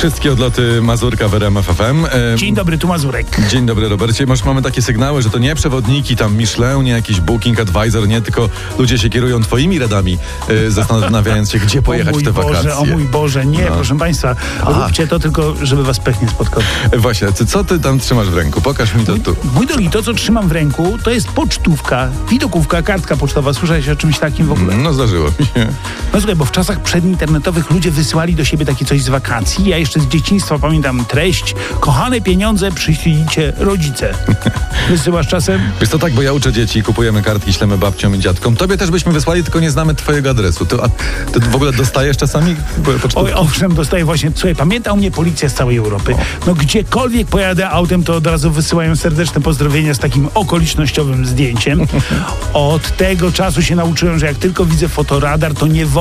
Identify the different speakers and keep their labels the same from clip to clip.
Speaker 1: Wszystkie odloty Mazurka w RMF FM.
Speaker 2: Dzień dobry, tu Mazurek.
Speaker 1: Dzień dobry, Robercie. Masz, mamy takie sygnały, że to nie przewodniki, tam Michelin, nie jakiś Booking Advisor, nie, tylko ludzie się kierują twoimi radami, e, zastanawiając się, gdzie pojechać
Speaker 2: mój
Speaker 1: w te
Speaker 2: Boże,
Speaker 1: wakacje.
Speaker 2: o mój Boże, nie,
Speaker 1: No.
Speaker 2: proszę Państwa, róbcie to tylko, żeby Was pech nie spotkał.
Speaker 1: E, Właśnie, ty, co ty tam trzymasz w ręku? Pokaż mi to tu.
Speaker 2: Mój drogi, to co trzymam w ręku, to jest pocztówka, widokówka, kartka pocztowa. Słyszałeś o czymś takim w ogóle?
Speaker 1: No zdarzyło mi się.
Speaker 2: No słuchaj, bo w czasach przedinternetowych ludzie wysyłali do siebie takie coś z wakacji. Ja jeszcze z dzieciństwa pamiętam treść. Kochane pieniądze przyślijcie rodzice. Wysyłasz czasem?
Speaker 1: Wiesz to tak, bo ja uczę dzieci, kupujemy kartki, ślemy babciom i dziadkom. Tobie też byśmy wysłali, tylko nie znamy twojego adresu. Ty, a, ty w ogóle dostajesz czasami pocztówki?
Speaker 2: Oj, owszem, dostaję właśnie. Słuchaj, pamięta o mnie policja z całej Europy. No gdziekolwiek pojadę autem, to od razu wysyłają serdeczne pozdrowienia z takim okolicznościowym zdjęciem. Od tego czasu się nauczyłem, że jak tylko widzę fotoradar, to nie wolno,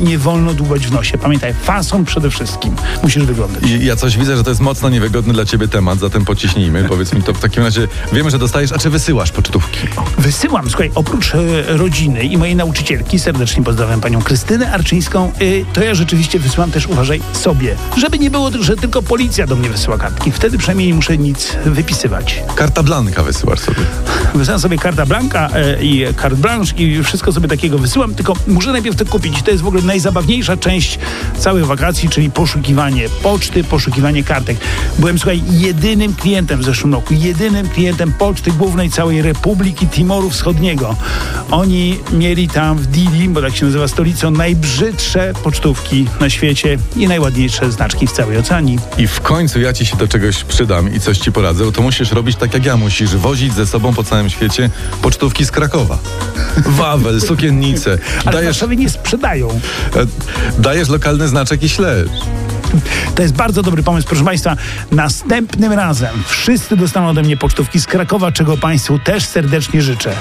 Speaker 2: nie wolno dłubać w nosie. Pamiętaj, fason przede wszystkim. Musisz wyglądać.
Speaker 1: I ja coś widzę, że to jest mocno niewygodny dla ciebie temat, zatem pociśnijmy. Powiedz mi to w takim razie. Wiemy, że dostajesz, a czy wysyłasz pocztówki?
Speaker 2: Wysyłam, słuchaj, oprócz e, rodziny i mojej nauczycielki, serdecznie pozdrawiam panią Krystynę Arczyńską, y, to ja rzeczywiście wysyłam też, uważaj, sobie. Żeby nie było, że tylko policja do mnie wysyła kartki. Wtedy przynajmniej nie muszę nic wypisywać.
Speaker 1: Karta blanka wysyłasz sobie.
Speaker 2: Wysyłam sobie karta blanka e, i kart blanche i wszystko sobie takiego wysyłam, tylko muszę najpierw to kupić. To jest w ogóle najzabawniejsza część całych wakacji, czyli poszukiwanie poczty, poszukiwanie kartek. Byłem, słuchaj, jedynym klientem w zeszłym roku, jedynym klientem poczty głównej całej Republiki Timoru Wschodniego. Oni mieli tam w Dili, bo tak się nazywa stolicą, najbrzydsze pocztówki na świecie i najładniejsze znaczki w całej Oceanii.
Speaker 1: I w końcu ja ci się do czegoś przydam i coś ci poradzę, to musisz robić tak jak ja. Musisz wozić ze sobą po całym świecie pocztówki z Krakowa. Wawel, sukiennice.
Speaker 2: Ale w
Speaker 1: Dajesz,
Speaker 2: Warszawie nie sprzedają.
Speaker 1: E, dajesz lokalny znaczek i śledź.
Speaker 2: To jest bardzo dobry pomysł, proszę Państwa. Następnym razem wszyscy dostaną ode mnie pocztówki z Krakowa, czego Państwu też serdecznie życzę.